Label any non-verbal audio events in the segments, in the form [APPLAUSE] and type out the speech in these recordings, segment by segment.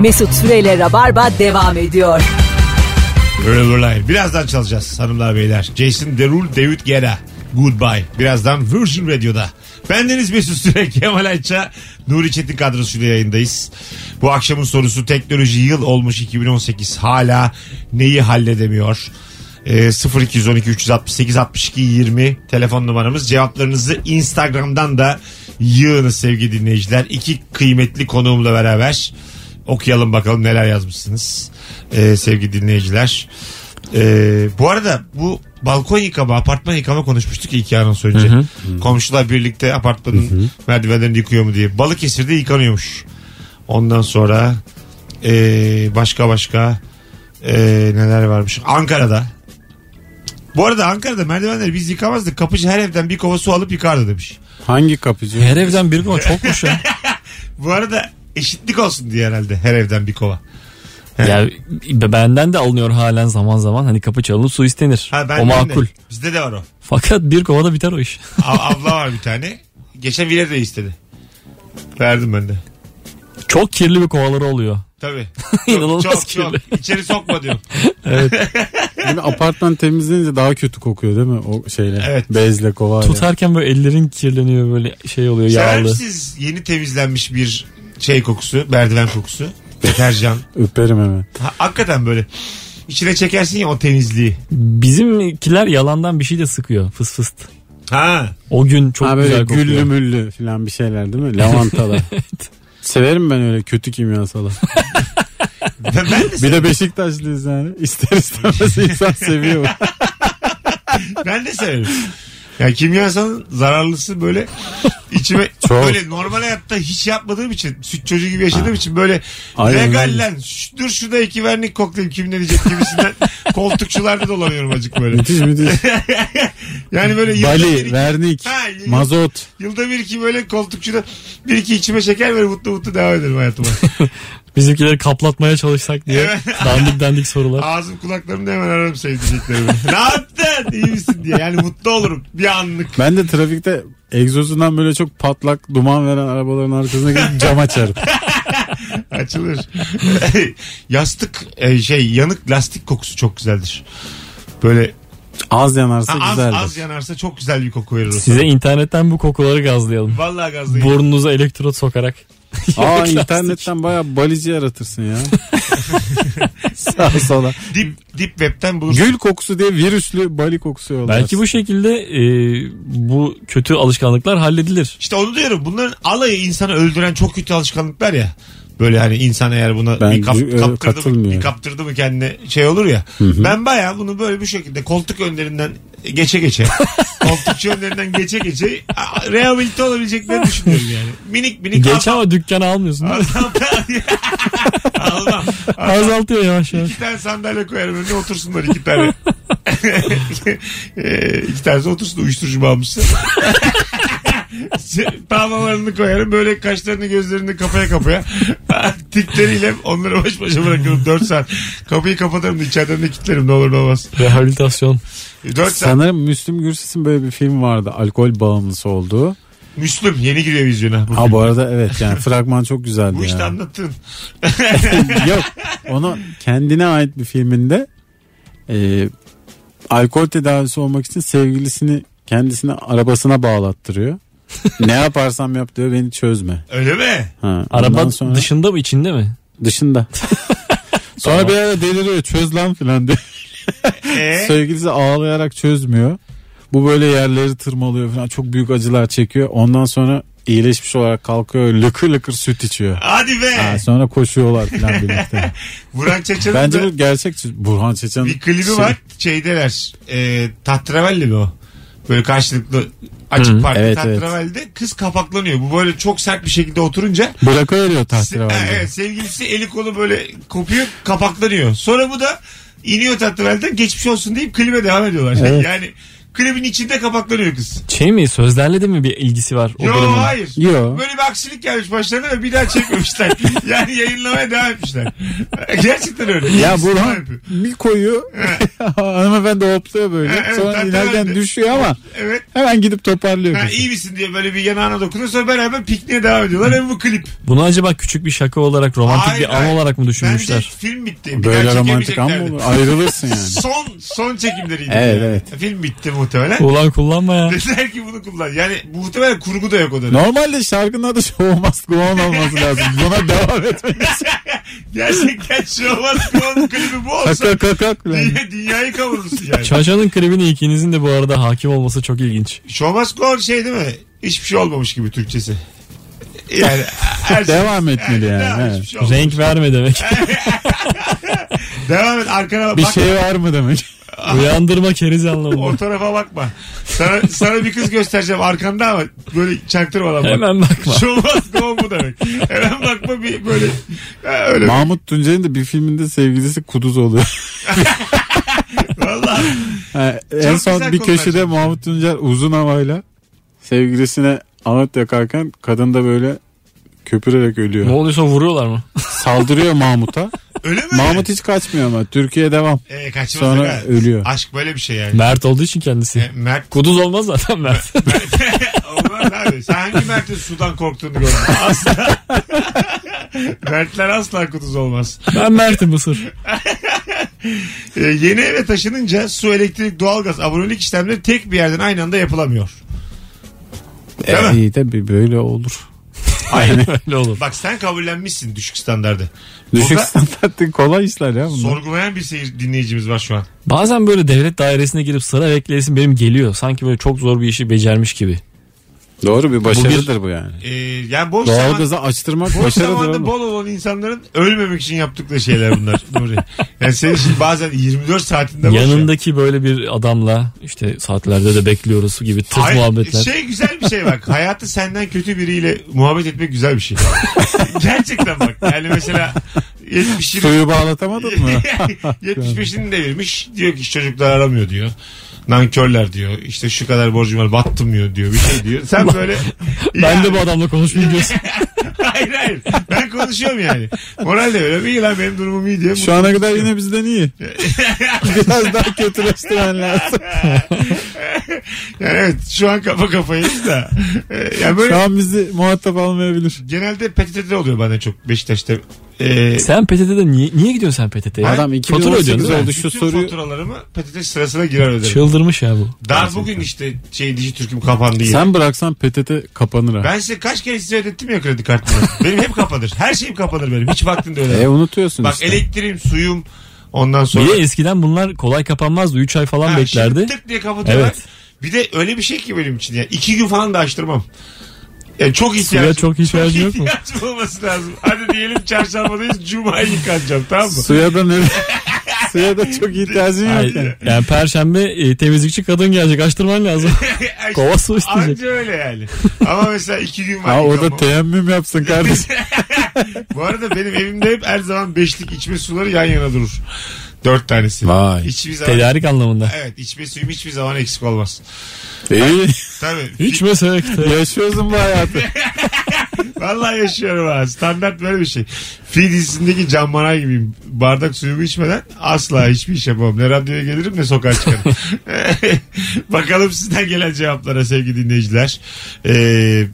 Mesut Süreyle Rabarba devam ediyor. Riverline. Birazdan çalacağız hanımlar beyler. Jason Derulo, David Guetta. Goodbye. Birazdan Virgin Radio'da. Bendeniz Mesut Süre, [LAUGHS] Kemal Ayça, Nuri Çetin kadrosuyla yayındayız. Bu akşamın sorusu teknoloji yıl olmuş 2018. Hala neyi halledemiyor? Ee, 0212 368 62 20 telefon numaramız. Cevaplarınızı Instagram'dan da yığınız sevgili dinleyiciler. İki kıymetli konuğumla beraber okuyalım bakalım neler yazmışsınız ee, sevgili dinleyiciler. Ee, bu arada bu balkon yıkama, apartman yıkama konuşmuştuk iki anons önce. Komşular birlikte apartmanın merdivenlerini yıkıyor mu diye. Balıkesir'de yıkanıyormuş. Ondan sonra ee, başka başka ee, neler varmış. Ankara'da. Bu arada Ankara'da merdivenleri biz yıkamazdık. Kapıcı her evden bir kova su alıp yıkardı demiş. Hangi kapıcı? Her evden bir kova çokmuş ya. [LAUGHS] Bu arada eşitlik olsun diye herhalde her evden bir kova. ya benden de alınıyor halen zaman zaman. Hani kapı çalınıp su istenir. Ha, ben o makul. De. Bizde de var o. Fakat bir kovada biter o iş. A- abla var bir tane. Geçen Vile de istedi. Verdim ben de. Çok kirli bir kovaları oluyor. Tabii. [LAUGHS] İnanılmaz çok, çok, kirli. çok. [LAUGHS] İçeri sokma diyorum. [LAUGHS] Yani apartman temizlenince daha kötü kokuyor değil mi? O şeyle. Evet. Bezle kovayla. Tutarken böyle ellerin kirleniyor böyle şey oluyor Sever yağlı. misiniz yeni temizlenmiş bir şey kokusu, merdiven kokusu? Deterjan. [LAUGHS] Öperim hemen. Ha, hakikaten böyle. İçine çekersin ya o temizliği. Bizimkiler yalandan bir şey de sıkıyor fıs fıst. Ha. O gün çok ha böyle güzel kokuyor. güllü müllü falan bir şeyler değil mi? Lavantalar. [LAUGHS] Severim ben öyle kötü kimyasalı. [LAUGHS] Ben, ben de, Bir de Beşiktaşlıyız yani. İster istemez insan seviyor. ben de severim. Yani kimyasalın zararlısı böyle içime [LAUGHS] Çok. böyle normal hayatta hiç yapmadığım için süt çocuğu gibi yaşadığım için böyle Aynen legal öyle. lan şş, dur şurada iki vernik koklayayım kim ne diyecek gibisinden [LAUGHS] koltukçularda dolanıyorum acık böyle. müthiş müthiş. [LAUGHS] Yani böyle yılda bir Bali, iki, vernik, Ha, mazot. yılda bir iki böyle koltukçuda bir iki içime şeker böyle mutlu mutlu devam ederim hayatıma. Bizimkileri kaplatmaya çalışsak diye [LAUGHS] dandik dandik sorular. Ağzım kulaklarımda hemen ararım sevdiceklerimi. ne yaptın iyi misin diye yani mutlu olurum bir anlık. Ben de trafikte egzozundan böyle çok patlak duman veren arabaların arkasına gidip cam açarım. [LAUGHS] Açılır. Yastık e, şey yanık lastik kokusu çok güzeldir. Böyle Az yanarsa ha, az, güzeldir. az yanarsa çok güzel bir koku verir o Size internetten bu kokuları gazlayalım. Vallahi gazlayın. Burnunuza elektrot sokarak. [LAUGHS] Aa internetten baya balici yaratırsın ya. [LAUGHS] Sağa sola. Deep, deep web'ten bulursun. Gül kokusu diye virüslü bali kokusu yollarsın. Belki bu şekilde e, bu kötü alışkanlıklar halledilir. İşte onu diyorum. Bunların alayı insanı öldüren çok kötü alışkanlıklar ya. Böyle hani insan eğer buna Ben bir, kap, e, kaptırdı, mı, bir kaptırdı mı kendine şey olur ya. Ben baya bunu böyle bir şekilde koltuk önlerinden geçe geçe [LAUGHS] koltukçu önlerinden geçe geçe rehabilite olabileceklerini düşünüyorum yani. Minik minik Geç ama dükkanı almıyorsun. mi? [LAUGHS] Almam. Azaltıyor yavaş yavaş. İki tane sandalye koyarım önüne otursunlar iki tane. ee, [LAUGHS] iki tanesi otursun uyuşturucu bağımlısı. [LAUGHS] Tamalarını koyarım böyle kaşlarını gözlerini kafaya kafaya tikleriyle onları baş başa bırakırım 4 saat kapıyı kapatırım içeriden de kilitlerim ne olur ne olmaz Rehabilitasyon. 4 saat Sanırım Müslüm Gürses'in böyle bir film vardı. Alkol bağımlısı olduğu. Müslüm yeni giriyor vizyona bu, Ha film. bu arada evet yani [LAUGHS] fragman çok güzeldi bu işte ya. anlattın [LAUGHS] Yok onu kendine ait bir filminde e, alkol tedavisi olmak için sevgilisini kendisine arabasına bağlattırıyor. Ne yaparsam yap diyor beni çözme. öyle mi? Ha, Araba ondan sonra dışında mı içinde mi? dışında. [LAUGHS] sonra bir ara deliriyor çöz lan filan diyor. Ee? [LAUGHS] Sevgilisi ağlayarak çözmüyor. Bu böyle yerleri tırmalıyor falan çok büyük acılar çekiyor. Ondan sonra iyileşmiş olarak kalkıyor lıkır lıkır süt içiyor. Hadi be. Ha, sonra koşuyorlar falan birlikte. [LAUGHS] Burhan Çeçen'in Bence bu gerçek Burhan Çeçen. bir klibi şey- var şeydeler. E, Tatravelli mi o? Böyle karşılıklı açık Hı, parti evet, Tatravelli'de kız kapaklanıyor. Bu böyle çok sert bir şekilde oturunca Bırakıveriyor se- tahtir Ha, evet, sevgilisi eli kolu böyle kopuyor kapaklanıyor. Sonra bu da iniyor Tatravelli'den geçmiş olsun deyip klibe devam ediyorlar. Evet. Yani Klibin içinde kapaklanıyor kız. Şey mi sözlerle de mi bir ilgisi var o Yo bölümün? hayır. Yo. Böyle bir aksilik gelmiş başlarına ve bir daha çekmemişler. [LAUGHS] yani yayınlamaya devam etmişler. [LAUGHS] Gerçekten öyle. Ya İkisi Burhan yapıyor. bir koyuyor. [LAUGHS] Hanımefendi hopluyor böyle. Evet, Sonra zaten inerken öyle. düşüyor ama Evet. hemen gidip toparlıyor. Ha, kızı. iyi misin diye böyle bir yanağına dokunuyor sonra beraber pikniğe devam ediyorlar. Hem bu klip. Bunu acaba küçük bir şaka olarak romantik Hayır, bir an hayır. olarak mı düşünmüşler? Bence film bitti. Bir Böyle daha romantik an mı çekemeyeceklerdi. olur? Ayrılırsın yani. Son son çekimleriydi. Evet, yani. evet. Film bitti muhtemelen. Ulan kullanma ya. Dediler ki bunu kullan. Yani muhtemelen kurgu da yok o dönem. Normalde şarkının adı Show Must Go On olması [LAUGHS] lazım. Buna devam etmeliyiz. Gerçekten şu olmaz onun klibi bu olsa Kaka kakak. falan. dünya, dünyayı kavurursun yani. Çaça'nın klibine ikinizin de bu arada hakim olması çok ilginç. Show must go on şey değil mi? Hiçbir şey olmamış gibi Türkçesi. Yani [LAUGHS] her şey- Devam etmeli yani, evet. hiçbir şey. Renk verme demek. [LAUGHS] Devam et arkana Bir bak. şey var mı demek? [LAUGHS] Uyandırma keriz O anlamında. tarafa bakma. Sana, sana bir kız göstereceğim arkanda ama böyle çaktırmadan bak. Hemen bakma. Must go bu demek. Hemen bakma bir böyle ha, öyle. Mahmut Tuncer'in de bir filminde sevgilisi kuduz oluyor. [LAUGHS] Vallahi Ha, en son bir köşede Mahmut Tuncer uzun havayla sevgilisine anıt yakarken kadın da böyle köpürerek Ne ölüyor. oluyorsa vuruyorlar mı? [LAUGHS] Saldırıyor Mahmut'a. [LAUGHS] öyle mi? Mahmut hiç kaçmıyor ama Türkiye devam. Ee, kaçmaz Sonra aga. ölüyor. Aşk böyle bir şey yani. Mert olduğu için kendisi. E, Mert Kuduz olmaz zaten Mert. [LAUGHS] Olmaz abi. Sen hangi Mert'in sudan korktuğunu gördün? Asla. Mertler asla kuduz olmaz. ben Mert'im Mısır. Ee, yeni eve taşınınca su, elektrik, doğalgaz, abonelik işlemleri tek bir yerden aynı anda yapılamıyor. Değil mi? E, iyi de bir böyle olur. Aynen [LAUGHS] öyle olur. Bak sen kabullenmişsin düşük standardı. Düşük Burada standartlı kolay işler ya bunlar. sorgulayan bir seyir dinleyicimiz var şu an. Bazen böyle devlet dairesine girip sıra bekleyesin benim geliyor. Sanki böyle çok zor bir işi becermiş gibi. Doğru bir başarıdır bu, yani. Ee, yani boş zaman, Doğalgazı açtırmak boş başarıdır zamanda oğlum. bol olan insanların ölmemek için yaptıkları şeyler bunlar. [LAUGHS] Nuri. Yani senin şimdi bazen 24 saatinde boş ya. Yanındaki böyle bir adamla işte saatlerde de bekliyoruz gibi tırt Hayır, muhabbetler. Şey güzel bir şey bak. Hayatı senden kötü biriyle muhabbet etmek güzel bir şey. [LAUGHS] Gerçekten bak. Yani mesela 70 Suyu bağlatamadın mı? [LAUGHS] 75'ini devirmiş. Diyor ki çocuklar aramıyor diyor. Nankörler diyor. İşte şu kadar borcum var battım diyor diyor. Bir şey diyor. Sen [LAUGHS] böyle. Ben de bu adamla konuşmayayım diyorsun. [LAUGHS] hayır hayır. Ben konuşuyorum yani. Moral de öyle. İyi lan benim durumum iyi diye. Şu ana kadar yine bizden iyi. [LAUGHS] Biraz daha kötüleştirmen lazım. [LAUGHS] Yani evet şu an kafa kafayız da. [LAUGHS] Ee, Yani böyle Şu an bizi muhatap almayabilir. genelde PTT'de oluyor bana çok Beşiktaş'ta. Ee, sen PTT'de niye, niye gidiyorsun sen PTT'ye? Adam Fatura 2018 ödüyorsun değil mi? oldu şu bütün soruyu. faturalarımı PTT sırasına girer öderim. Çıldırmış ya bu. Daha bugün işte şey Dijitürk'üm kapandı yine. Sen bıraksan PTT kapanır ha. Ben size kaç kere size ödettim ya kredi kartını. benim hep kapanır. Her şeyim kapanır benim. Hiç vaktinde ödemem. E unutuyorsun Bak işte. elektriğim, suyum ondan sonra. Bir de eskiden bunlar kolay kapanmazdı. 3 ay falan Ha, beklerdi. şimdi tık diye kapatıyorlar. Evet. Bir de öyle bir şey ki benim için. Yani iki gün falan da açtırmam. Yani çok ihtiyacım. Suya çok ihtiyacın yok mu? ihtiyacım olması lazım. Hadi diyelim çarşambadayız. Cuma'yı yıkanacağım tamam mı? Suya da ne? [LAUGHS] Suya da çok ihtiyacın yok Ay, yani. yani perşembe e, temizlikçi kadın gelecek açtırman lazım. [LAUGHS] Kova su isteyecek. Anca öyle yani. Ama mesela iki gün var. Ha orada yıkamam. teyemmüm yapsın kardeşim. [LAUGHS] [LAUGHS] Bu arada benim evimde hep her zaman beşlik içme suları yan yana durur. Dört tanesi. Vay. Hiçbir zaman. Tedarik anlamında. Evet içme suyum hiçbir zaman eksik olmaz. İyi. Tabii. İçmesek. [LAUGHS] Yaşıyorsun bu hayatı. [LAUGHS] Vallahi yaşıyorum ha. Standart böyle bir şey. Fi dizisindeki Can gibiyim. Bardak suyumu içmeden asla hiçbir iş yapamam. Ne radyoya gelirim ne sokağa çıkarım. Bakalım sizden gelen cevaplara sevgili dinleyiciler. Ee,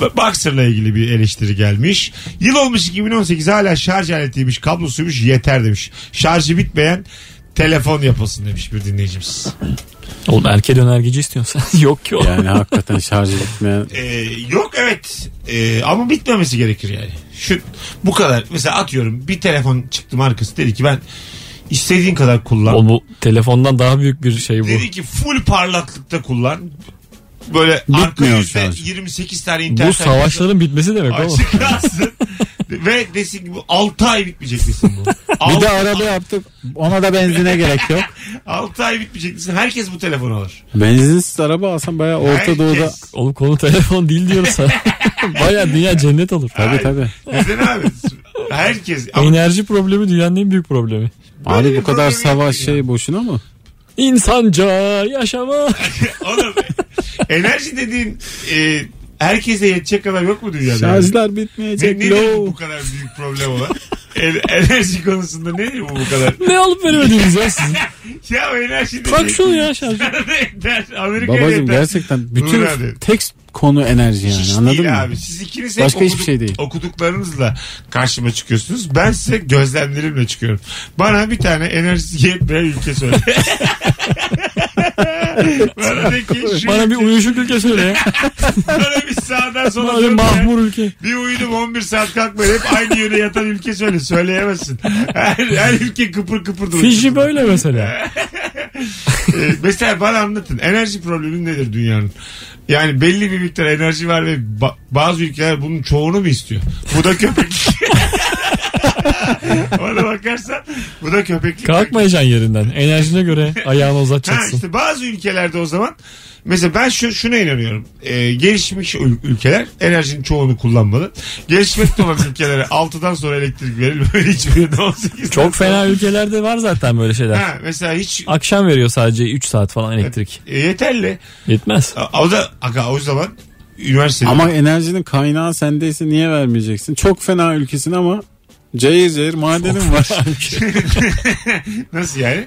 Boxer'la ilgili bir eleştiri gelmiş. Yıl olmuş 2018 hala şarj aletiymiş, kablosuymuş yeter demiş. Şarjı bitmeyen telefon yapılsın demiş bir dinleyicimiz. Oğlum erkeğe önergeci istiyorsun sen. [LAUGHS] Yok ki o. Yani hakikaten şarj etmeyen. Ee, yok evet Ee, ama bitmemesi gerekir yani. Şu bu kadar mesela atıyorum bir telefon çıktı markası dedi ki ben istediğin kadar kullan. O bu telefondan daha büyük bir şey bu. Dedi ki full parlaklıkta kullan. Böyle arka Bitmiyor yüzde şarj. 28 tane internet Bu savaşların bitmesi demek oğlum. [LAUGHS] açık kalsın. Ve desin ki bu 6 ay bitmeyecek desin bu. [LAUGHS] Bir de araba yaptık. Ona da benzine gerek yok. [LAUGHS] 6 ay bitmeyecek desin. Herkes bu telefonu alır. Benzinsiz araba alsan bayağı Orta Herkes. Doğu'da. Oğlum konu telefon değil diyoruz sana. Baya dünya cennet olur. Tabii tabii. Neden abi? Herkes. Ama Enerji problemi dünyanın en büyük problemi. Abi bu kadar savaş ya. şey boşuna mı? İnsanca yaşamak. [LAUGHS] Oğlum enerji dediğin e, herkese yetecek kadar yok mu dünyada? Şarjlar Ne, bitmeyecek. nedir low. bu kadar büyük problem olan? [LAUGHS] En- enerji konusunda nedir bu bu kadar? ne alıp veremediniz ya sizin? [LAUGHS] Ya o enerji dediğin. Tak şunu ya şarjı. [LAUGHS] Yeter. Amerika'ya Babacım yeter. gerçekten bütün Uğur abi. tek konu enerji yani Hiç anladın değil mı? abi. Siz ikiniz hep Başka hiçbir şey değil. okuduklarınızla karşıma çıkıyorsunuz. Ben size gözlemlerimle çıkıyorum. Bana bir tane enerjisi yetmeyen ülke söyle. [LAUGHS] bana de ki şu Bana bir uyuşuk ülke söyle ya. bana bir sağdan sola Bana bir dön. mahmur ülke. Bir uyudum 11 saat kalkmayın. Hep aynı yöne yatan ülke söyle. Söyleyemezsin. Her, her ülke kıpır kıpır durur. Fiji böyle mesela. [LAUGHS] Ee, mesela bana anlatın. Enerji problemi nedir dünyanın? Yani belli bir miktar enerji var ve ba- bazı ülkeler bunun çoğunu mu istiyor? Bu da köpek. [LAUGHS] [LAUGHS] Ona bakarsan bu da köpeklik. Kalkmayacaksın yerinden. Enerjine göre ayağını Ha uzatacaksın. işte bazı ülkelerde o zaman mesela ben şu, şuna inanıyorum. Ee, gelişmiş ül- ülkeler enerjinin çoğunu kullanmalı. Gelişmekte olan [LAUGHS] ülkelere 6'dan sonra elektrik verilmeli. Hiçbirinde 18. Çok fena ülkelerde var zaten böyle şeyler. Ha, mesela hiç Akşam veriyor sadece 3 saat falan elektrik. e, yeterli. Yetmez. A- O da aga, o zaman üniversitede Ama enerjinin kaynağı sendeyse niye vermeyeceksin? Çok fena ülkesin ama cayır cayır madenin var. [LAUGHS] nasıl yani?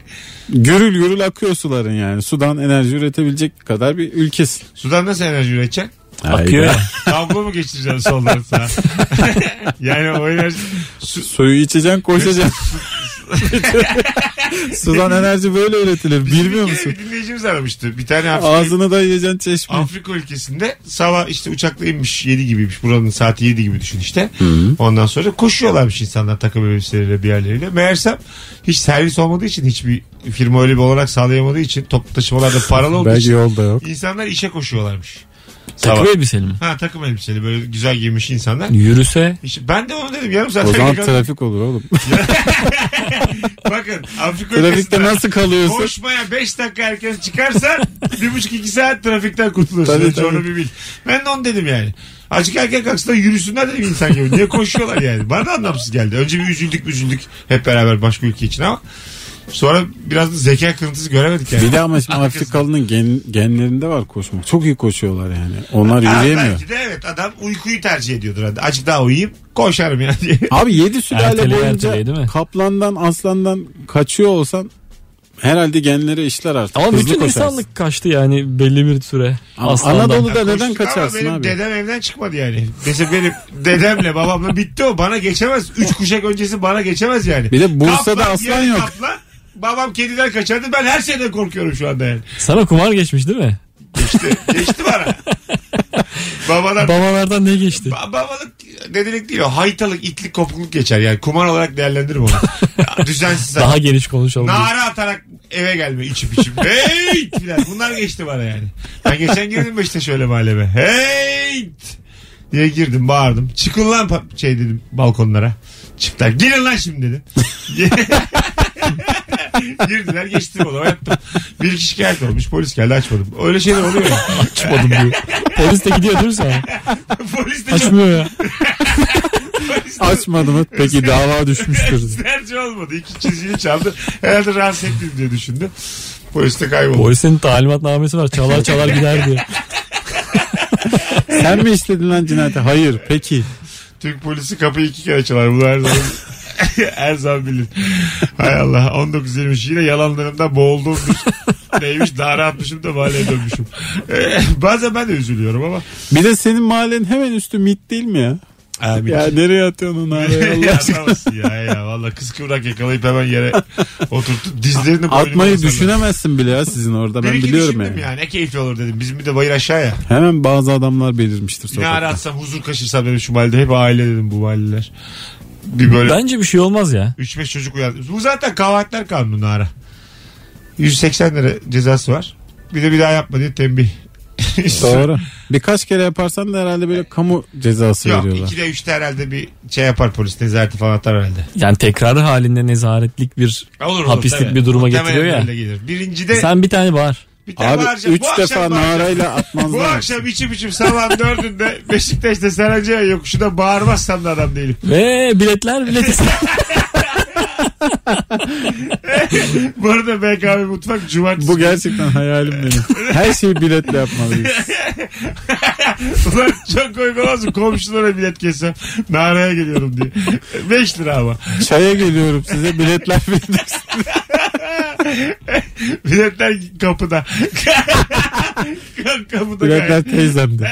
gürül gürül akıyor suların yani. Sudan enerji üretebilecek kadar bir ülkesin. Sudan nasıl enerji üreteceksin? Akıyor ya. [LAUGHS] Kablo mu geçireceksin soldan sağa? [LAUGHS] yani o enerji su, Suyu içeceksin koşacaksın. [LAUGHS] Sudan enerji böyle üretilir. Bizim Bilmiyor bir kere musun? Bir dinleyicimiz aramıştı. Bir tane Afrika, Ağzını da yiyeceksin çeşme. Afrika ülkesinde sabah işte uçakla inmiş 7 gibiymiş. Buranın saati 7 gibi düşün işte. Ondan sonra koşuyorlarmış insanlar takım elbiseleriyle bir yerleriyle. Meğersem hiç servis olmadığı için hiçbir firma öyle bir olarak sağlayamadığı için toplu taşımalarda paralı olduğu Belki için yolda yok. insanlar işe koşuyorlarmış. Takım Sabah. elbiseli mi? Ha takım elbiseli böyle güzel giymiş insanlar. Yürüse İşte ben de onu dedim yarım saat. O zaman trafik olur oğlum. [LAUGHS] Bakın Afrika Trafikte ülkesinde nasıl kalıyorsun? Koşmaya 5 dakika erken çıkarsan [LAUGHS] bir buçuk iki saat trafikten kurtulursun. Tabii, Önce tabii. Onu bir bil. Ben de onu dedim yani. Azıcık erken kalksınlar yürüsünler dedim insan gibi. Niye koşuyorlar yani? Bana da anlamsız geldi. Önce bir üzüldük üzüldük hep beraber başka ülke için ama sonra biraz da zeka kırıntısı göremedik yani. Bir de ama şimdi [LAUGHS] Afrikalı'nın gen, genlerinde var koşmak. Çok iyi koşuyorlar yani. Onlar Ha, yürüyemiyor. belki de evet adam uykuyu tercih ediyordur. Hadi. Azıcık daha uyuyayım koşarım yani. [LAUGHS] Abi 7 sülale Erteleye boyunca erteleye değil mi? kaplandan aslandan kaçıyor olsan herhalde genlere işler artık. ama Hızlı bütün koşarsın. insanlık kaçtı yani belli bir süre. Ama Aslandan. Anadolu'da Ya neden koştuk ama kaçarsın benim abi? dedem evden çıkmadı yani. Mesela benim dedemle babamla bitti o. Bana geçemez. Üç kuşak öncesi bana geçemez yani. Bir de Bursa'da Kaplan, aslan yok. Kaplan, babam kediden kaçardı. Ben her şeyden korkuyorum şu anda yani. Sana kumar geçmiş değil mi? Geçti, geçti bana. [LAUGHS] Babadan Babalardan ne geçti? Ba- babalık dedelik değil o. Haytalık, itlik, kopukluk geçer. Yani kumar olarak değerlendiririm onu. Ya, [LAUGHS] Düzensiz. Daha geniş konuşalım. Nara atarak eve gelme içip içip. Hey! Filan. Bunlar geçti bana yani. Ben geçen girdim işte şöyle mahalleme. Hey! diye girdim bağırdım. Çıkın lan şey dedim balkonlara. Çıktılar. Girin lan şimdi dedim. [LAUGHS] [LAUGHS] Girdiler geçtim odama yattım. Bir kişi şikayet olmuş polis geldi açmadım. Öyle şeyler oluyor ya. [LAUGHS] Açmadım diyor. Polis de gidiyor değil mi sana? polis de Açmıyor ya. [LAUGHS] polis de- Açmadı mı? Peki dava düşmüştür. Tercih olmadı. İki çizgiyi çaldı. Herhalde rahatsız ettim diye düşündü. Polis de kayboldu. Polisin talimatnamesi var. Çalar çalar gider diye. Sen mi istedin lan cinayeti? Hayır. Peki. Türk polisi kapıyı iki kere çalar. Bunu her zaman [LAUGHS] her zaman bilir. Hay Allah. 19-23 yine yalanlarımda boğulduğum bir [LAUGHS] neymiş daha rahatmışım da mahalleye dönmüşüm. Ee, bazen ben de üzülüyorum ama. Bir de senin mahallenin hemen üstü mit değil mi ya? Abi, Ya nereye atıyorsun onu araya [LAUGHS] Allah aşkına? Ya ya. Valla kıskıvrak yakalayıp hemen yere oturtup dizlerini Atmayı basarlar. düşünemezsin bile ya sizin orada. Ben biliyorum yani. ya. Ne keyifli olur dedim. Bizim bir de bayır aşağı ya. Hemen bazı adamlar belirmiştir Ne ara sokakta. atsam huzur kaçırsam dedim şu mahallede. Hep aile dedim bu mahalleler. Bir böyle Bence bir şey olmaz ya. 3-5 çocuk uyandı. Bu zaten kabahatler kanunu ara. 180 lira cezası var. Bir de bir daha yapma diye tembih. [LAUGHS] Doğru. Birkaç kere yaparsan da herhalde böyle kamu cezası Yok veriyorlar. 2'de 3'te herhalde bir şey yapar polis nezareti falan atar herhalde. Yani tekrarı halinde nezaretlik bir Olur, Hapislik tabii. bir duruma Muhtemelen getiriyor ya. öyle Gelir. Birincide sen bir tane bağır. Bir tane Abi. 3 Bu defa akşam narayla Bu atmazlar. akşam içip içip sabahın dördünde Beşiktaş'ta Sarancı'ya yokuşunda bağırmazsam da adam değilim. Ve biletler bileti. [LAUGHS] [LAUGHS] Bu arada BKM Mutfak cumartesi. Bu gerçekten hayalim benim. Her şeyi biletle yapmalıyız. [LAUGHS] Ulan çok komik olmaz mı? Komşulara bilet kessem. Naraya geliyorum diye. 5 lira ama. Çaya geliyorum size biletler verin. [LAUGHS] Biletler kapıda. [LAUGHS] kapıda Biletler teyzemde. [LAUGHS]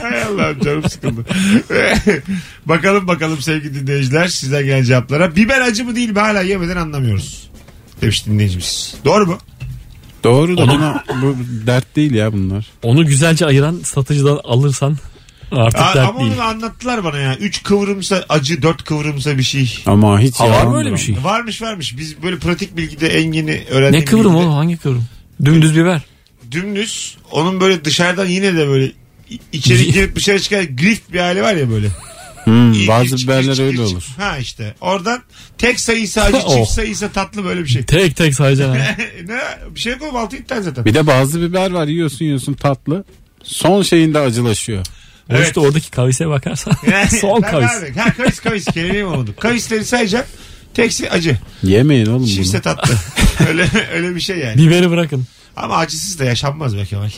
Hay Allah'ım canım sıkıldı. bakalım bakalım sevgili dinleyiciler sizden gelen cevaplara. Biber acı mı değil mi hala yemeden anlamıyoruz. Demiş dinleyicimiz. Doğru mu? Doğru da Onu- buna bu dert değil ya bunlar. Onu güzelce ayıran satıcıdan alırsan artık Aa, dert ama değil. onu anlattılar bana ya. 3 kıvrımsa acı, 4 kıvrımsa bir şey. Ama hiç Ha, var mı öyle bir şey? Varmış varmış. Biz böyle pratik bilgide en yeni öğrendiğim Ne kıvrım bilgide oğlum hangi kıvrım? Dümdüz biber. Dümdüz. Onun böyle dışarıdan yine de böyle i- içeri girip dışarı çıkan grift bir hali var ya böyle. Hmm, bazı iç- biberler öyle olur. Ha işte. Oradan tek sayısı acı, [LAUGHS] Oh. çift sayısı tatlı böyle bir şey. Tek tek sayacaksın [LAUGHS] ha. ne? Bir şey koyma altı itten zaten. Bir de bazı biber var yiyorsun yiyorsun tatlı. Son şeyinde acılaşıyor. O Evet. işte oradaki kavise bakarsan [LAUGHS] son Tabii kavis. abi. Ha kavis kavis kelimeyi olmadı. Kavisleri sayacak. Teksi acı. Yemeyin oğlum bunu. tatlı. [LAUGHS] öyle öyle bir şey yani. Biberi bırakın. Ama acısız da yaşanmaz be Kemal.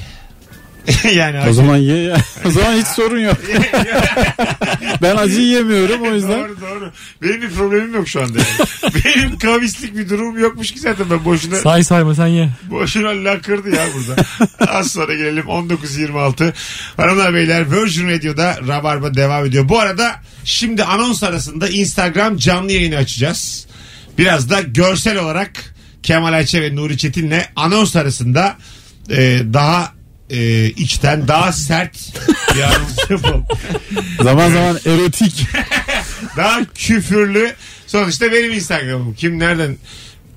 [LAUGHS] yani O zaman ye ya. [LAUGHS] O zaman hiç sorun yok. [LAUGHS] Ben acı yemiyorum o yüzden. Doğru doğru. Benim bir problemim yok şu anda. Yani. Benim kavislik bir durumum yokmuş ki zaten ben boşuna Say sayma sen ye. boşuna lakırdı ya burada. Az sonra gelelim 19.26. Hanımlar beyler Virgin Radio'da Rabarba devam ediyor. Bu arada şimdi anons arasında Instagram canlı yayını açacağız. Biraz da görsel olarak Kemal Ayçe ve Nuri Çetin'le anons arasında e, daha e, içten daha sert bir. [LAUGHS] Zaman zaman erotik. [LAUGHS] Daha küfürlü. Sonuçta benim Instagram'ım. Kim nereden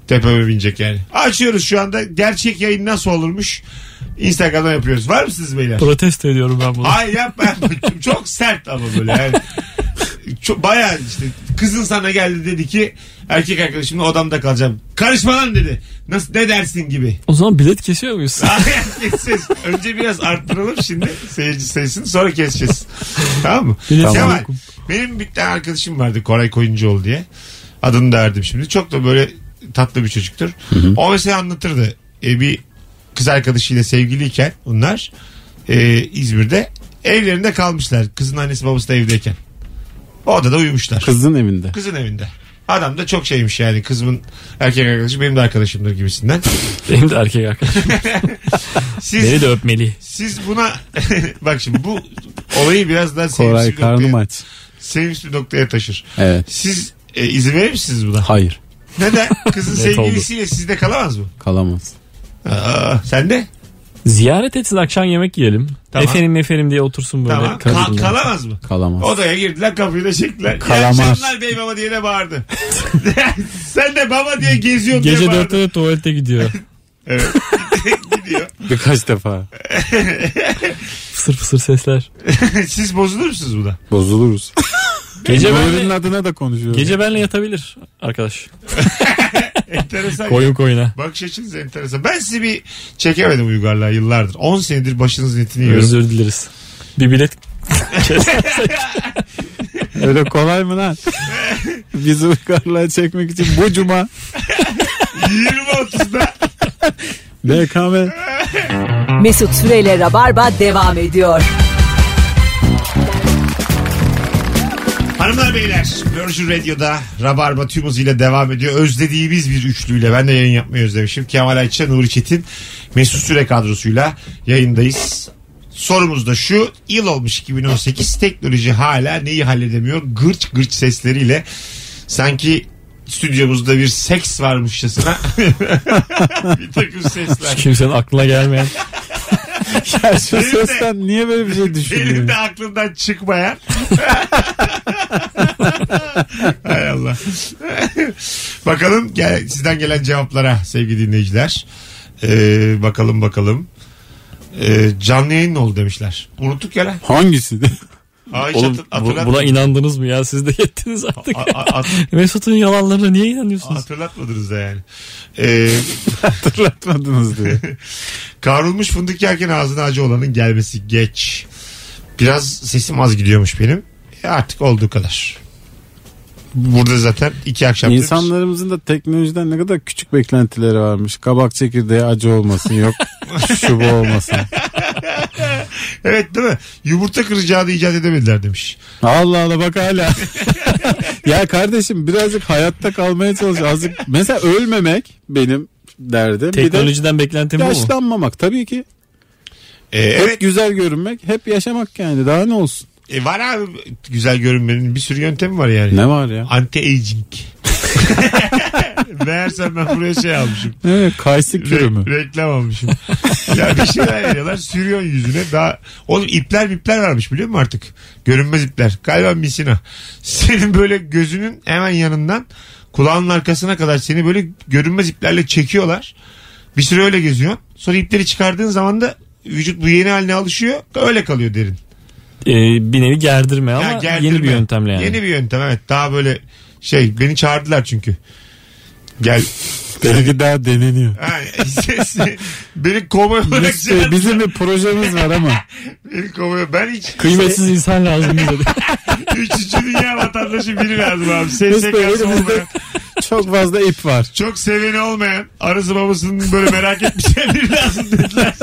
tepeme binecek yani. Açıyoruz şu anda. Gerçek yayın nasıl olurmuş? Instagram'da yapıyoruz. Var mısınız beyler? Protesto ediyorum ben bunu. Hayır yapma. yapma. Çok sert ama böyle yani. [LAUGHS] Çok, bayağı işte kızın sana geldi dedi ki erkek arkadaşımla odamda kalacağım. Karışma lan dedi. Nasıl ne dersin gibi. O zaman bilet kesiyor muyuz? [LAUGHS] Keseceğiz. Önce biraz arttıralım şimdi seyirci sayısını sonra keseceğiz. tamam mı? Bilet Kemal Tamam. benim bir tane arkadaşım vardı Koray Koyuncuoğlu diye. Adını da verdim şimdi. Çok da böyle tatlı bir çocuktur. O mesela anlatırdı. E, bir kız arkadaşıyla sevgiliyken bunlar e, İzmir'de evlerinde kalmışlar. Kızın annesi babası da evdeyken. O odada uyumuşlar. Kızın evinde. Kızın evinde. Adam da çok şeymiş yani kızımın erkek arkadaşı benim de arkadaşımdır gibisinden. [LAUGHS] Benim de erkek arkadaşım. [LAUGHS] Siz Beni de öpmeli. Siz buna [LAUGHS] bak şimdi bu olayı biraz daha Koray sevimsiz bir, karnım noktaya, aç. sevimsiz bir noktaya taşır. Evet. Siz e, izin verir misiniz buna? Hayır. Neden? Kızın Net sevgilisiyle sizde kalamaz mı? Kalamaz. Aa, sen de? Ziyaret etsin akşam yemek yiyelim. Tamam. Efendim efendim diye otursun böyle. Tamam. Ka- kalamaz mı? Kalamaz. Odaya girdiler kapıyı da çektiler. Kalamaz. İyi akşamlar bey baba diye de bağırdı. [LAUGHS] sen de baba diye geziyorsun Gece diye bağırdı. dörtte de tuvalete gidiyor. [LAUGHS] Evet. [LAUGHS] Gidiyor. Birkaç defa. fısır fısır sesler. Siz bozulur musunuz buna? Bozuluruz. Gece Nuri'nin benle, adına da konuşuyoruz. gece benle yatabilir arkadaş. Enteresan. Koyun koyuna. Bakış açınız enteresan. Ben sizi bir çekemedim uygarlığa yıllardır. 10 senedir başınızın etini yiyorum. Özür dileriz. Bir bilet [LAUGHS] Öyle kolay mı lan? Bizi uygarlığa çekmek için bu cuma 20-30'da BKM [LAUGHS] Mesut Süreyle Rabarba devam ediyor. Hanımlar beyler Virgin Radio'da Rabarba tüm hızıyla devam ediyor. Özlediğimiz bir üçlüyle ben de yayın yapmayı özlemişim. Kemal Ayça, Nuri Çetin, Mesut Süre kadrosuyla yayındayız. Sorumuz da şu yıl olmuş 2018 teknoloji hala neyi halledemiyor gırç gırç sesleriyle sanki stüdyomuzda bir seks varmışçasına [LAUGHS] bir takım sesler. kimsenin aklına gelmeyen. [LAUGHS] [LAUGHS] ya şu Benim de- sesten niye böyle bir şey Benim düşünüyor? de aklımdan çıkmayan. [LAUGHS] Hay Allah. bakalım gel, sizden gelen cevaplara sevgili dinleyiciler. Ee, bakalım bakalım. Ee, canlı yayın ne oldu demişler. Unuttuk ya lan. Hangisi? Hiç Oğlum bu- buna inandınız mı ya? Siz de [LAUGHS] yettiniz artık. A- a- at- [LAUGHS] Mesut'un yalanlarına niye inanıyorsunuz? hatırlatmadınız da yani. [LAUGHS] Ee, Hatırlatmadınız diye. kavrulmuş fındık yerken ağzına acı olanın gelmesi geç. Biraz sesim az gidiyormuş benim. E artık olduğu kadar. Burada zaten iki akşam. İnsanlarımızın da teknolojiden ne kadar küçük beklentileri varmış. Kabak çekirdeği acı olmasın yok şu bu olmasın. [LAUGHS] Evet değil mi? Yumurta kıracağı da icat edemediler demiş. Allah Allah bak hala. [LAUGHS] ya kardeşim birazcık hayatta kalmaya çalış. Azıcık mesela ölmemek benim derdim. Bir de Teknolojiden beklentim bu mu? yaşlanmamak tabii ki. Ee, Hep evet güzel görünmek, hep yaşamak yani. Daha ne olsun? e, var abi güzel görünmenin bir sürü yöntemi var yani. Ne var ya? Anti-aging. [LAUGHS] Meğersem ben buraya şey almışım. Evet, kayısı Re- kürümü. reklam almışım. [LAUGHS] ya bir şeyler veriyorlar sürüyorsun yüzüne daha oğlum ipler ipler varmış biliyor musun artık görünmez ipler galiba misina senin böyle gözünün hemen yanından kulağının arkasına kadar seni böyle görünmez iplerle çekiyorlar bir süre öyle geziyorsun sonra ipleri çıkardığın zaman da vücut bu yeni haline alışıyor öyle kalıyor derin. Ee, bir nevi gerdirme ama Ya gerdirme. yeni bir yöntemle yani. Yeni bir yöntem evet daha böyle şey beni çağırdılar çünkü. Gel. [LAUGHS] Belki daha deneniyor. Ha, beni kovaya Biz, çağırdılar. bizim bir projemiz var ama Beni kovaya. Ben hiç Kıymetsiz insan lazım bize. [LAUGHS] Üçüncü dünya vatandaşı biri lazım abi. SSK'sı olmayan, çok fazla ip var. çok seveni olmayan, arası babasının böyle merak etmişler biri lazım dediler.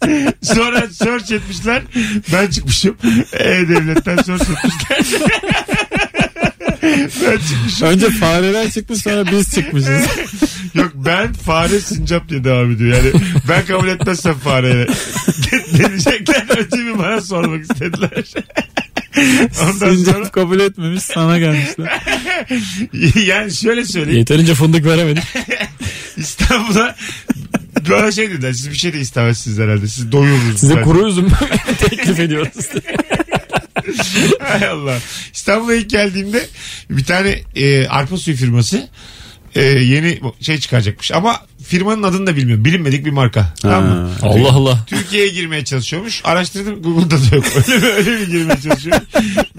[LAUGHS] Sonra search etmişler. Ben çıkmışım. E-Devlet'ten search etmişler. Ben çıkmışım. Önce fareler çıkmış sonra biz çıkmışız. [LAUGHS] Yok ben fare sincap diye devam ediyor. Yani ben kabul etmezsem fareye [LAUGHS] deneyecekler. Önce bir bana sormak istediler. [LAUGHS] Ondan sonra Sincap kabul etmemiş sana gelmişler. yani şöyle söyleyeyim. Yeterince fındık veremedik. İstanbul'a böyle şey dediler. Siz bir şey de istemezsiniz herhalde. Siz doyururuz. Size kuru üzüm teklif ediyoruz. Hay Allah. İstanbul'a ilk geldiğimde bir tane e, arpa suyu firması e, yeni şey çıkaracakmış. Ama firmanın adını da bilmiyorum. Bilinmedik bir marka. Tamam mı? Allah Allah. Türkiye'ye girmeye çalışıyormuş. Araştırdım Google'da da yok. Öyle mi, öyle mi girmeye çalışıyor?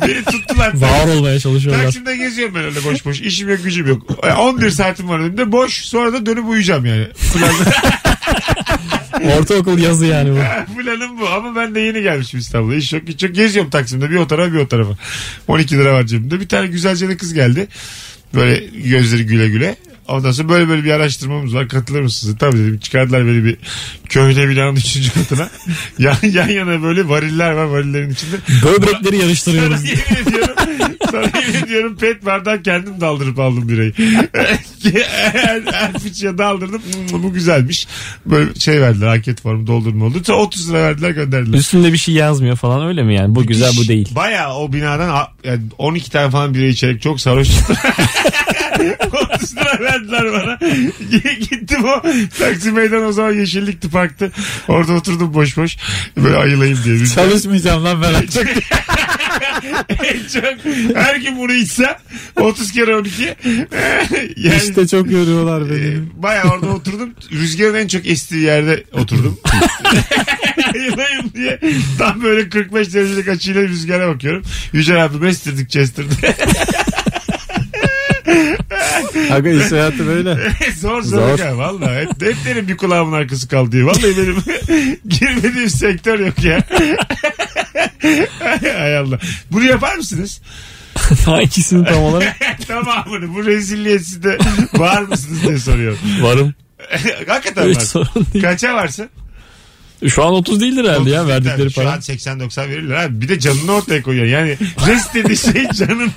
Beni tuttular. Var olmaya çalışıyorlar. Taksim'de geziyorum ben öyle boş boş. İşim yok gücüm yok. E, 11 saatim var önümde boş. Sonra da dönüp uyuyacağım yani. [LAUGHS] [LAUGHS] Ortaokul yazı yani bu. [LAUGHS] Planım bu ama ben de yeni gelmişim İstanbul'a. İş yok hiç yok. Geziyorum Taksim'de bir o tarafa bir o tarafa. 12 lira var cebimde. Bir tane güzelce de kız geldi. Böyle gözleri güle güle. Ondan sonra böyle böyle bir araştırmamız var. Katılır mısınız? Tabii dedim. Çıkardılar beni bir köyde binanın üçüncü katına. [LAUGHS] yan, yan yana böyle variller var varillerin içinde. Böbrekleri Sana yarıştırıyoruz. yemin ediyorum. Sana yemin ediyorum pet bardak kendim daldırıp aldım birayı. her, her fıçıya daldırdım. Bu güzelmiş. Böyle şey verdiler. Anket formu doldurma oldu. Sonra 30 lira verdiler gönderdiler. Üstünde bir şey yazmıyor falan öyle mi yani? Bu güzel bu değil. Baya o binadan yani 12 tane falan bira içerek çok sarhoş. [LAUGHS] [LAUGHS] 30 lira verdiler bana. Gittim o Taksim Meydan o zaman yeşillikti parktı. Orada oturdum boş boş. Böyle ayılayım diye. Çalışmayacağım lan ben artık. [LAUGHS] Çok her gün bunu içsem 30 kere 12 [LAUGHS] yani İşte çok yoruyorlar e, beni. baya orada oturdum rüzgarın en çok estiği yerde oturdum yılayım diye tam böyle 45 derecelik açıyla rüzgara bakıyorum Yücel abi estirdik estirdik Aga iş hayatı böyle. [LAUGHS] zor zor, Zor. ya valla hep, hep benim bir kulağımın arkası kaldı diye vallahi benim [LAUGHS] girmediğim sektör yok ya [LAUGHS] Hay Allah bunu yapar mısınız Hangisini tam olarak? Tamamını bu rezilliyetsizde var mısınız diye soruyorum. Varım. Hakikaten Hiç var. sorun değil. Kaça varsın? Şu an 30 değildir herhalde ya 30 verdikleri Şu an para. 80-90 verirler abi. Bir de canını ortaya koyuyor. Yani rest dediği şey canın.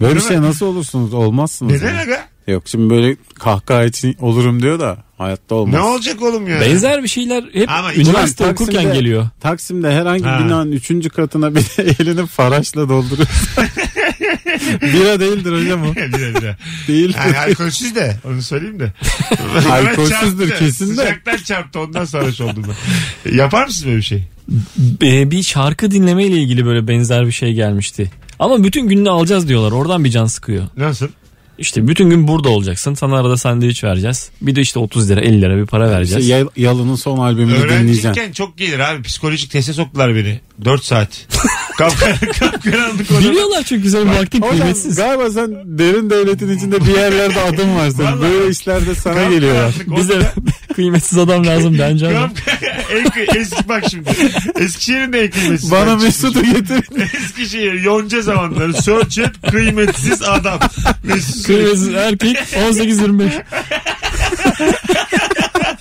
Böyle bir şey nasıl olursunuz? Olmazsınız. Neden yani. aga? Yok şimdi böyle kahkaha için olurum diyor da hayatta olmaz. Ne olacak oğlum ya? Benzer bir şeyler hep Ama üniversite Ulan okurken Taksim'de- geliyor. Taksim'de herhangi Ha. bir binanın üçüncü katına bir [LAUGHS] elini faraşla dolduruyor. [LAUGHS] Bira değildir hocam o. bir de bir de. Değil. Yani alkolsüz de onu söyleyeyim de. [LAUGHS] Alkolsüzdür kesin de. Sıcaktan çarptı ondan sarhoş oldum ben. Yapar mısın böyle bir şey? Bir şarkı dinleme ile ilgili böyle benzer bir şey gelmişti. Ama bütün gününü alacağız diyorlar. Oradan bir can sıkıyor. Nasıl? İşte bütün gün burada olacaksın. Sana arada sandviç vereceğiz. Bir de işte 30 lira 50 lira bir para vereceğiz. Şey, Yal- Yalın'ın son albümünü dinleyeceğim. Öğrenciyken çok gelir abi. Psikolojik teste soktular beni. 4 saat. [LAUGHS] Kapkara, kapkaranlık odada. Biliyorlar çünkü senin vaktin Hocam kıymetsiz. galiba sen derin devletin içinde bir yerlerde adım var senin. Vallahi. Böyle işlerde sana geliyorlar. Kapkaranlık Bize kıymetsiz adam lazım bence ama. [LAUGHS] En eski bak şimdi. Eskişehir'in de en kıymetsiz. Bana Mesut'u getir. Eskişehir yonca zamanları. Search et kıymetsiz adam. Mesut. Kıymetsiz erkek 18-25.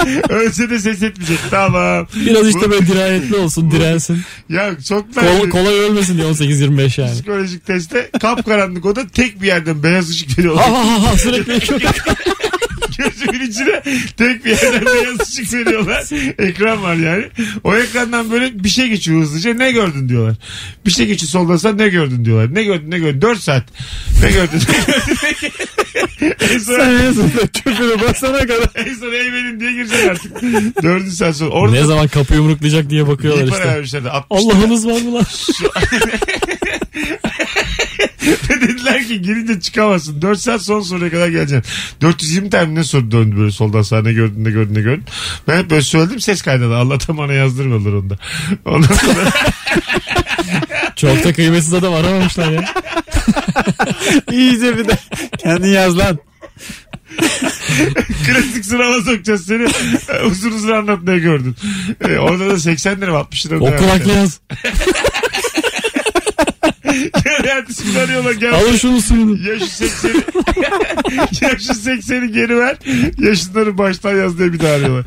[LAUGHS] Ölse de ses etmeyecek. Tamam. Biraz işte böyle dirayetli olsun dirensin. Ya çok Kol, ben kolay ölmesin diye 18-25 yani. psikolojik testte kapkaranlık oda tek bir yerden beyaz ışık veriyorlar. Ha ha ha sürekli [LAUGHS] içine tek bir yerden beyaz ışık veriyorlar. [LAUGHS] Ekran var yani. O ekrandan böyle bir şey geçiyor hızlıca. Ne gördün diyorlar. Bir şey geçiyor soldan sağ ne gördün diyorlar. Ne gördün ne gördün. 4 saat. Ne gördün ne gördün. [LAUGHS] en son, Sen en sonunda küfürü basana kadar. [LAUGHS] en son eyvenin diye gireceksin artık. Dördüncü saat sonra. Orada Ne zaman kapı yumruklayacak diye bakıyorlar bir para işte. vermişler de. 60 Allah'ınız var mı lan? [LAUGHS] Dediler ki girince çıkamazsın. 4 saat son soruya kadar geleceksin. 420 tane ne soru döndü böyle soldan sağa ne gördün ne gördün ne gördün. Ben hep böyle söyledim ses kaydadı. Allah'tan bana yazdırmadılar onda. Ondan sonra [LAUGHS] Çok da kıymetsiz adam aramamışlar ya. [LAUGHS] İyice bir de kendin yaz lan. klasik sınava sokacağız seni. uzun uzun anlat ne gördün. Ee, orada da 80 lira 60 lira. Okul haklı yaz. Ertesi gün arıyorlar gel. Alın şunu suyunu. Ya şu 80'i ya şu 80'i geri ver. Ya şunları baştan yaz diye bir daha arıyorlar.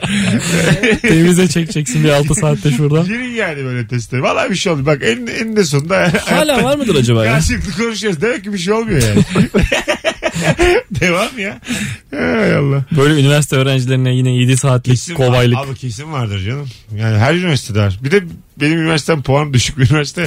Temize çekeceksin bir 6 saatte şurada. Girin yani böyle testlere. Valla bir şey olmuyor. Bak en, eninde sonunda Hala var mıdır acaba ya? karşılıklı konuşuyoruz. Demek ki bir şey olmuyor yani. [LAUGHS] [LAUGHS] Devam ya. Hay Allah. Böyle üniversite öğrencilerine yine 7 saatlik Kesin kovaylık. Var. Abi kesin vardır canım. Yani her üniversitede var. Bir de benim üniversitem puan düşük bir üniversite.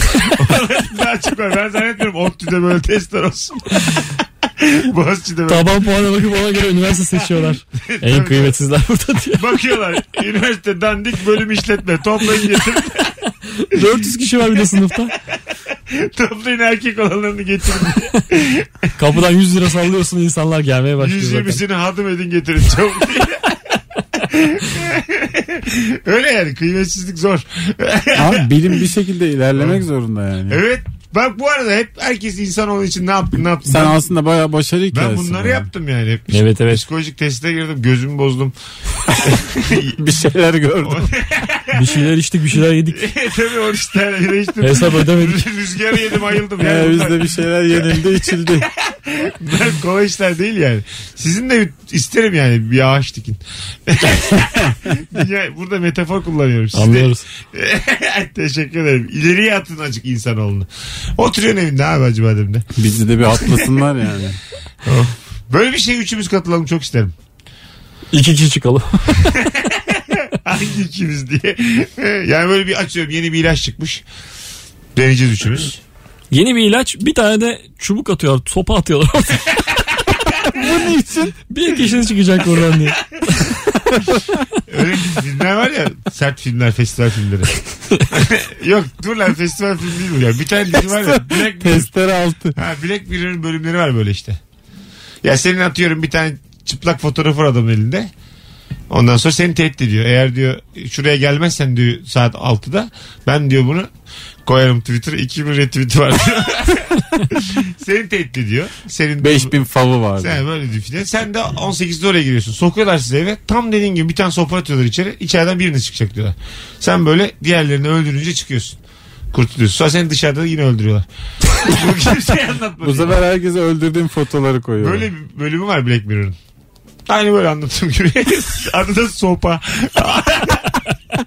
[LAUGHS] Daha çok var. Ben zannetmiyorum ODTÜ'de böyle testler olsun. [LAUGHS] Boğaziçi'de böyle. Taban puana bakıp ona göre üniversite seçiyorlar. en kıymetsizler burada diye. Bakıyorlar. Üniversite dandik bölüm işletme. Toplayın getirin. 400 kişi var bir de sınıfta. [LAUGHS] Toplayın erkek olanlarını getirin. [LAUGHS] Kapıdan 100 lira sallıyorsun insanlar gelmeye başlıyor zaten. 120'sini hadım edin getirin çabuk diye. [LAUGHS] Öyle yani kıymetsizlik zor. Abi bilim bir şekilde ilerlemek zorunda yani. evet. Bak bu arada hep herkes insan olduğu için ne yaptın ne yaptın. Sen ben, aslında bayağı başarı ben hikayesi. bunları bu ya. yaptım yani. Hep Evet, evet. Psikolojik teste girdim gözümü bozdum. Bir şeyler gördüm. Bir şeyler içtik bir şeyler yedik. [LAUGHS] Tabii 13 tane bile içtim. Hesap ödemedik. [LAUGHS] Rüzgar yedim ayıldım. Yani. Bunlar- bizde bir şeyler yenildi içildi. [LAUGHS] Bunlar kolay işler değil yani. Sizin de isterim yani bir ağaç dikin. ya, burada metafor kullanıyorum. Siz de- Anlıyoruz. Teşekkür ederim. İleriye atın acık insanoğlunu. Oturuyorsun evinde abi acı bademde. Bizde de bir atlasınlar yani. Böyle bir şey üçümüz katılalım çok isterim. İki kişi çıkalım. Hangi ikimiz diye. [LAUGHS] yani böyle bir açıyorum yeni bir ilaç çıkmış. Deneyeceğiz üçümüz. Yeni bir ilaç bir tane de çubuk atıyor. Sopa atıyorlar. [LAUGHS] Bunun için bir kişi çıkacak oradan diye. [LAUGHS] Öyle filmler var ya sert filmler festival filmleri. Yok dur lan festival film değil bu ya. Bir tane dizi var ya. Black testere altı. Ha, Black Mirror'ın bölümleri var böyle işte. Ya senin atıyorum bir tane çıplak fotoğrafı var adamın elinde. Ondan sonra seni tehdit ediyor. Eğer diyor şuraya gelmezsen diyor saat 6'da ben diyor bunu koyarım Twitter'a 2000 retweet'i var diyor. [LAUGHS] seni tehdit ediyor. Senin 5000 favı vardı. sen böyle düşünün. Sen de 18'de oraya giriyorsun. Sokuyorlar size eve. Tam dediğin gibi bir tane sopa atıyorlar içeri. İçeriden biriniz çıkacak diyorlar. Sen böyle diğerlerini öldürünce çıkıyorsun. Kurtuluyorsun. Sonra seni dışarıda yine öldürüyorlar. [LAUGHS] Bu kimseye anlatmadı. Bu sefer herkese öldürdüğüm fotoları koyuyor. Böyle bir bölümü var Black Mirror'ın. Aynı böyle anlattığım gibi. [LAUGHS] Adı da sopa.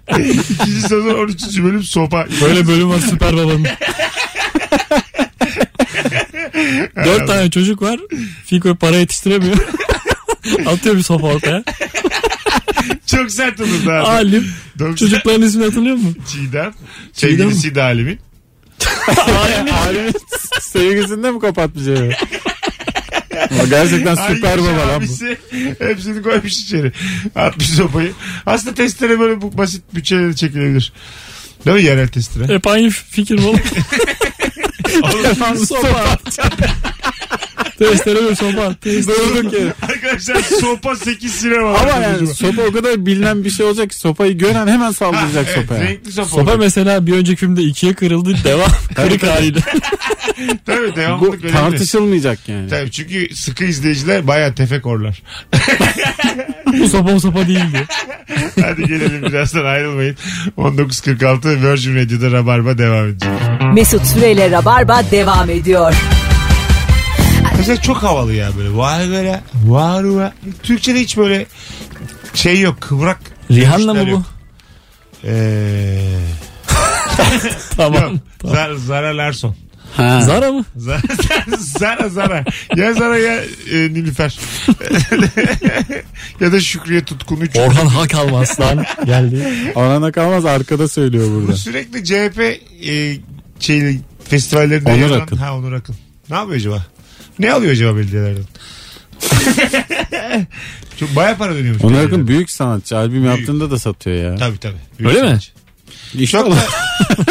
[LAUGHS] İkinci sezon 13. bölüm sopa. Böyle bölüm var Süper Baba'nın. [LAUGHS] Dört tane çocuk var. Fiko para yetiştiremiyor. Atıyor bir sopa ortaya. Çok sert olurdu abi. Alim. Doktor Çocukların ismini hatırlıyor musun? Çiğdem. Mi? Sevgilisi de Alim'in. Alimin sevgisinde mi kapatmış evi? Ama gerçekten süper baba lan bu. Hepsini koymuş içeri. Atmış sopayı. Aslında testere böyle bu basit bütçeyle çekilebilir. Değil mi yerel testere? Hep aynı fikir mi oğlum? [LAUGHS] sopa. Testere bir sopa. Durduk yere. Arkadaşlar sopa 8 sinema var. Ama yani sopa o kadar bilinen bir şey olacak ki sopayı gören hemen saldıracak evet, sopaya. Renkli sopa. Sopa olacak. mesela bir önceki filmde ikiye kırıldı. Devam. [LAUGHS] Kırık haliyle. Tabii [LAUGHS] devamlılık önemli. tartışılmayacak yani. Tabii çünkü sıkı izleyiciler bayağı tefekorlar. [LAUGHS] Bu sopa o sopa değil diye. Hadi gelelim birazdan ayrılmayın. 19.46 Virgin Radio'da Rabarba devam edecek. Mesut Süreyle Rabarba devam ediyor. Mesela çok havalı ya böyle. Vay böyle. Var var. Türkçe'de hiç böyle şey yok. Kıvrak. Rihanna mı bu? yok. Ee, [LAUGHS] Tamam. yok. Zara, Zara Larson. Ha. Zara mı? [LAUGHS] Zara Zara. Zara. Ya Zara ya e, Nilüfer. [LAUGHS] ya da Şükriye Tutkun. Üç. Orhan Hakalmaz'dan geldi. Orana kalmaz arkada söylüyor Bu burada. sürekli CHP e, şey, festivallerinde Onur Akın. Ha Onur Akın. Ne yapıyor acaba? Ne alıyor acaba belediyelerden? [LAUGHS] Çok baya para dönüyormuş. Ona belediyelerden. yakın büyük sanatçı. Albüm yaptığında da satıyor ya. Tabii tabii. Öyle mi? sanatçı. İşte Çok da,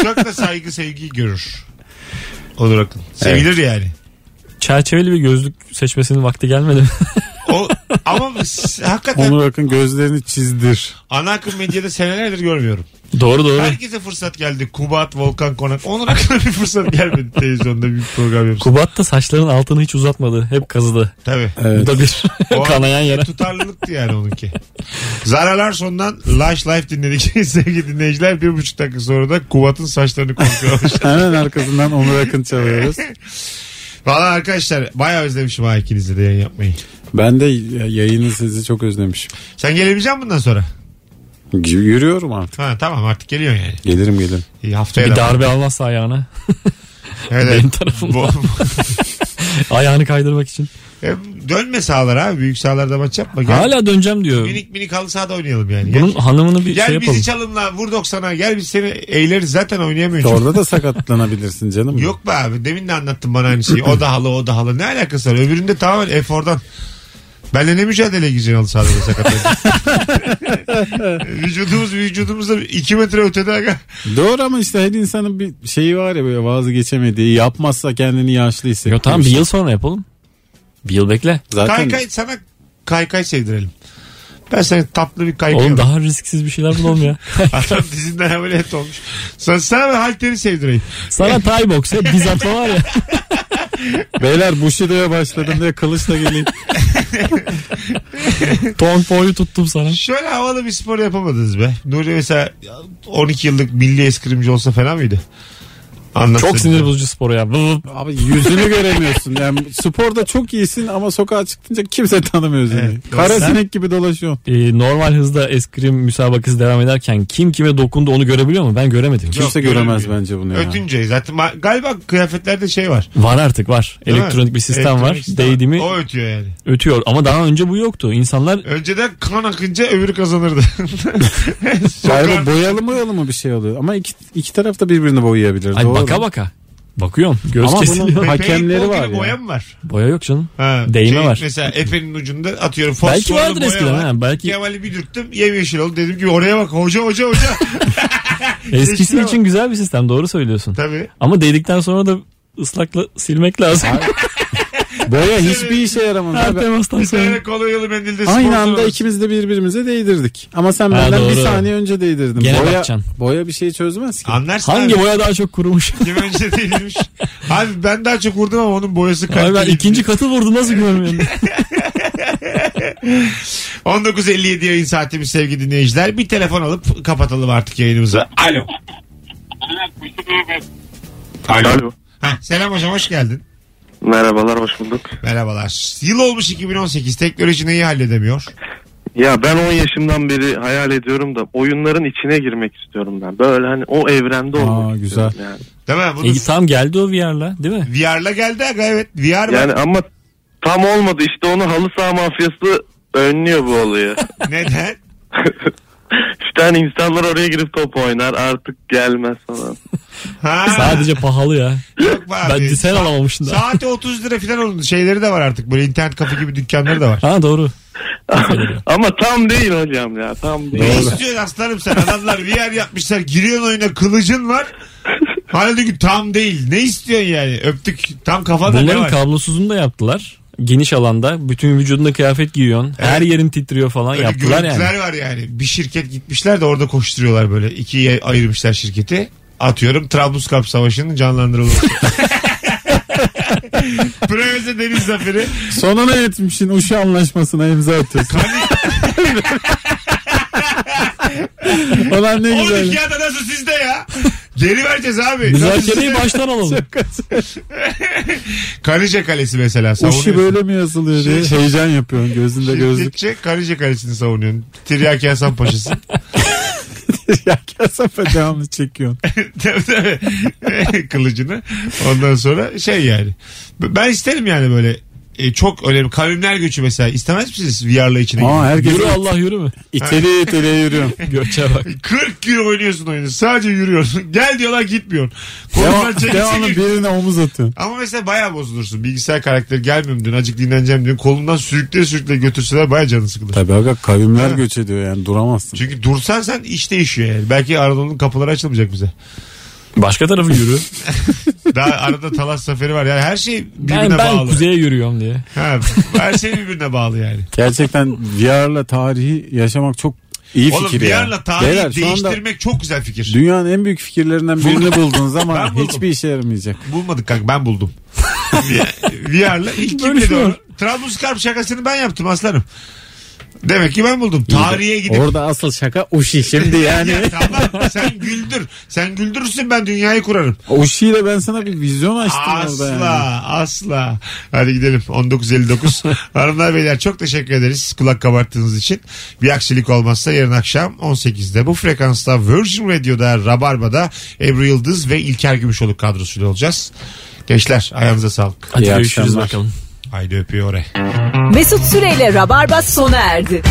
çok da saygı sevgi görür. Onur Akın. Sevilir yani. Çerçeveli bir gözlük seçmesinin vakti gelmedi mi? [LAUGHS] Ama hakikaten Onur Akın gözlerini çizdir. ana akım medyada senelerdir görmüyorum. doğru doğru. Herkese fırsat geldi. Kubat, Volkan Konak. Onur Akın'a bir fırsat gelmedi televizyonda bir program yapsın. Kubat da saçların altını hiç uzatmadı. Hep kazıdı. Tabii. Evet. Bu da bir O [LAUGHS] kanayan yere. Tutarlılıktı yani onunki. Zara Larson'dan Lush Life dinledik [LAUGHS] sevgili dinleyiciler. Bir buçuk dakika sonra da Kubat'ın saçlarını kontrol almış. [LAUGHS] Hemen arkasından Onur Akın çalıyoruz. Valla arkadaşlar bayağı özlemişim ha ikinizle de yayın yapmayı. Ben de yayını sizi çok özlemişim. Sen gelebilecek misin bundan sonra? Yürüyorum artık. Ha tamam artık geliyorsun yani. Gelirim gelirim. İyi, haftaya Bir da- darbe almazsa ayağına. [LAUGHS] Evet, benim evet. tarafımdan. Bu- [LAUGHS] Ayağını kaydırmak için. E, Dönme sahalara abi. Büyük sahalarda maç yapma. Gel. Hala döneceğim diyor. Minik minik halı sahada oynayalım yani. Gel, Bunun hanımını bir gel şey yapalım. bizi çalımla vur 90'a gel biz seni eğleriz zaten oynayamıyorsun. Orada da [LAUGHS] sakatlanabilirsin canım. Yok be abi demin de anlattın bana aynı şeyi. [CLEARS THROAT] O da halı o da halı. Ne alakası var? Öbüründe tamamen efordan. Benle ne mücadele gireceksin halı sahada sakatlanınca? [LAUGHS] Vücudumuz vücudumuzda 2 metre ötede aga. Doğru ama işte her insanın bir şeyi var ya böyle vazgeçemediği. Yapmazsa kendini yaşlı hissediyor. Yo, tamam bir yıl sonra yapalım. Bir yıl bekle. Zaten Kaykay sana kaykay sevdirelim. Ben sana tatlı bir kaykay Oğlum daha risksiz bir şeyler bulalım ya. [LAUGHS] Adam dizinden ameliyat olmuş. Sana, sana ben halteri sevdireyim. Sana Thai box ya bizatma var ya. [LAUGHS] beyler Bushido'ya başladım diye kılıçla geleyim. [LAUGHS] Tong boyu tuttum sana. Şöyle havalı bir spor yapamadınız be. Nuri mesela 12 yıllık milli eskrimci olsa fena mıydı? Anlatsana. Çok sinir bozucu spor ya. Abi yüzünü göremiyorsun. Yani sporda çok iyisin ama sokağa çıktınca kimse tanımıyor seni. Evet. Kara Sen- sinek gibi dolaşıyorsun. Ee, normal hızda eskrim müsabakası devam ederken kim kime dokundu onu görebiliyor mu? Ben göremedim. Yok, Kimse göremez göremiyor. bence bunu ya. Ötünce zaten galiba kıyafetlerde şey var. Var artık var. Değil mi? Elektronik bir sistem Elektronik var. sistem Değdi mi O ötüyor yani. ötüyor. Ama daha önce bu yoktu. İnsanlar Önceden kan akınca öbürü kazanırdı. [LAUGHS] Galiba boyalı boyalı mı bir şey oluyor. Ama iki, iki taraf da birbirini boyayabilir. Ay, baka baka. Bakıyorum. Göz Ama kesiliyor. bunun- hakemleri var ya. boya mı var? Boya yok canım. Ha, Değme var. Mesela Efe'nin ucunda atıyorum fosforlu Belki vardır boya eskiden, var. ha, belki- Kemal'i bir dürttüm yemyeşil oldu. Dedim ki oraya bak hoca hoca hoca. [LAUGHS] Eskisi için güzel bir sistem. Doğru söylüyorsun. Tabii. Ama değdikten sonra da ıslakla silmek lazım. Boya hiçbir işe yaramaz. Her temastan Bir sonra. tane kolonyalı mendilde Aynı anda olur. ikimiz de birbirimize değdirdik. Ama sen Ha, benden bir doğru. saniye önce değdirdin. Gene boya, bakacaksın. boya bir şey çözmez ki. Anlarsın Hangi abi. boya daha çok kurumuş? [LAUGHS] Kim önce değilmiş. Abi ben daha çok vurdum ama onun boyası Abi ben ikinci katı vurdum nasıl görmüyorum? 19.57 [LAUGHS] yayın saatimiz sevgili dinleyiciler. Bir telefon alıp kapatalım artık yayınımızı. Alo. Alo. Alo. Heh, selam hocam hoş geldin. Merhabalar hoş bulduk. Merhabalar. Yıl olmuş 2018. Teknoloji neyi halledemiyor? Ya ben 10 yaşımdan beri hayal ediyorum da oyunların içine girmek istiyorum ben. Böyle hani o evrende olmak Aa, istiyorum güzel. yani. Değil mi? Bunu İyi tamam geldi o VR'la değil mi? VR'la geldi aga evet. VR var. Yani ama tam olmadı işte onu halı saha mafyası önlüyor bu olayı. [LAUGHS] Neden? [LAUGHS] [LAUGHS] işte hani insanlar oraya girip top oynar artık gelmez falan. [LAUGHS] Ha. Sadece pahalı ya. Yok be abi. Ben sen Sa- alamamışsın da. Saati 30 lira falan oldu. Şeyleri de var artık. Böyle internet kafe gibi dükkanları da var. Ha doğru. [LAUGHS] ama tam değil hocam ya tam değil. Ne istiyorsun aslanım sen? Adamlar VR yapmışlar. Giriyorsun oyuna kılıcın var. Halbuki tam değil. Ne istiyorsun yani? Öptük. Tam kafada ne Bunların var? kablosuzunu da yaptılar. Geniş alanda. Bütün vücudunda kıyafet giyiyorsun. Her Evet. yerin titriyor falan. Öyle Yaptılar yani. var yani. Bir şirket gitmişler de orada koşturuyorlar böyle. İkiye ayırmışlar şirketi. Atıyorum Trablusgarp Savaşı'nın canlandırılması. [LAUGHS] Preveze Deniz Zaferi. Sonuna yetmişsin Uşu anlaşmasına imza atıyorsun. [LAUGHS] Ulan ne güzel. 12 ada nasıl sizde ya? Geri vereceğiz abi. Müzakereyi baştan alalım. [LAUGHS] Kanice Kalesi mesela Uşi savunuyorsun. böyle mi yazılıyor diye heyecan yapıyorsun gözünde gözlük. Şiddetçe Kanice Kalesi'ni savunuyorsun. Tiryaki Hasan Paşa'sı. [LAUGHS] ya kasafa [LAUGHS] devamlı çekiyorsun. tabii tabii. Kılıcını. Ondan sonra şey yani. Ben isterim yani böyle e, çok önemli. Kavimler göçü mesela. İstemez misiniz VR'la içine? Aa girmek? herkes Yürü Allah yürü mü? [LAUGHS] iteliye iteliye yürüyor. [LAUGHS] Göçe bak. [LAUGHS] 40 gün oynuyorsun oyunu. Sadece yürüyorsun. Gel diyorlar gitmiyorsun. Devam, devamlı gir. birine omuz atıyorsun. Ama mesela bayağı bozulursun. Bilgisayar karakteri gelmiyorum diyorsun. Acık dinleneceğim diyorsun. Kolundan sürükle sürükle götürseler bayağı canı sıkılır. Tabii aga kavimler Ha. göç ediyor yani duramazsın. Çünkü dursan sen iş değişiyor yani. Belki Anadolu'nun kapıları açılmayacak bize. Başka tarafı yürü. [LAUGHS] Daha arada Talas Safari var. Yani her şey birbirine Ben, ben bağlı. kuzeye yürüyorum diye. Ha, her şey birbirine bağlı yani. Gerçekten VR'la tarihi yaşamak çok iyi Oğlum fikir ya. VR'la tarihi Beyler, şu anda değiştirmek çok güzel fikir. dünyanın en büyük fikirlerinden birini bulduğun [LAUGHS] Ben zaman buldum. hiçbir işe yaramayacak. Bulmadık kanka ben buldum. [LAUGHS] VR'la ilk kim Böyle dedi şey onu? var. Trablusgarp şakasını ben yaptım aslanım. Demek ki ben buldum. Tarihe gidip Orada asıl şaka Uşi şimdi yani. [LAUGHS] Ya tamam sen güldür. Sen güldürürsün ben dünyayı kurarım. Uşi ile ben sana bir vizyon açtım Asla orada yani. asla. Hadi gidelim 19.59. [LAUGHS] Hanımlar beyler çok teşekkür ederiz kulak kabarttığınız için. Bir aksilik olmazsa yarın akşam 18'de bu frekansta Virgin Radio'da Rabarba'da Ebru Yıldız ve İlker Gümüşoluk kadrosuyla olacağız. Gençler ayağınıza sağlık. Hadi İyi görüşürüz akşamlar. bakalım. Haydi öpüyor. Mesut Süreyle Rabarba sona erdi.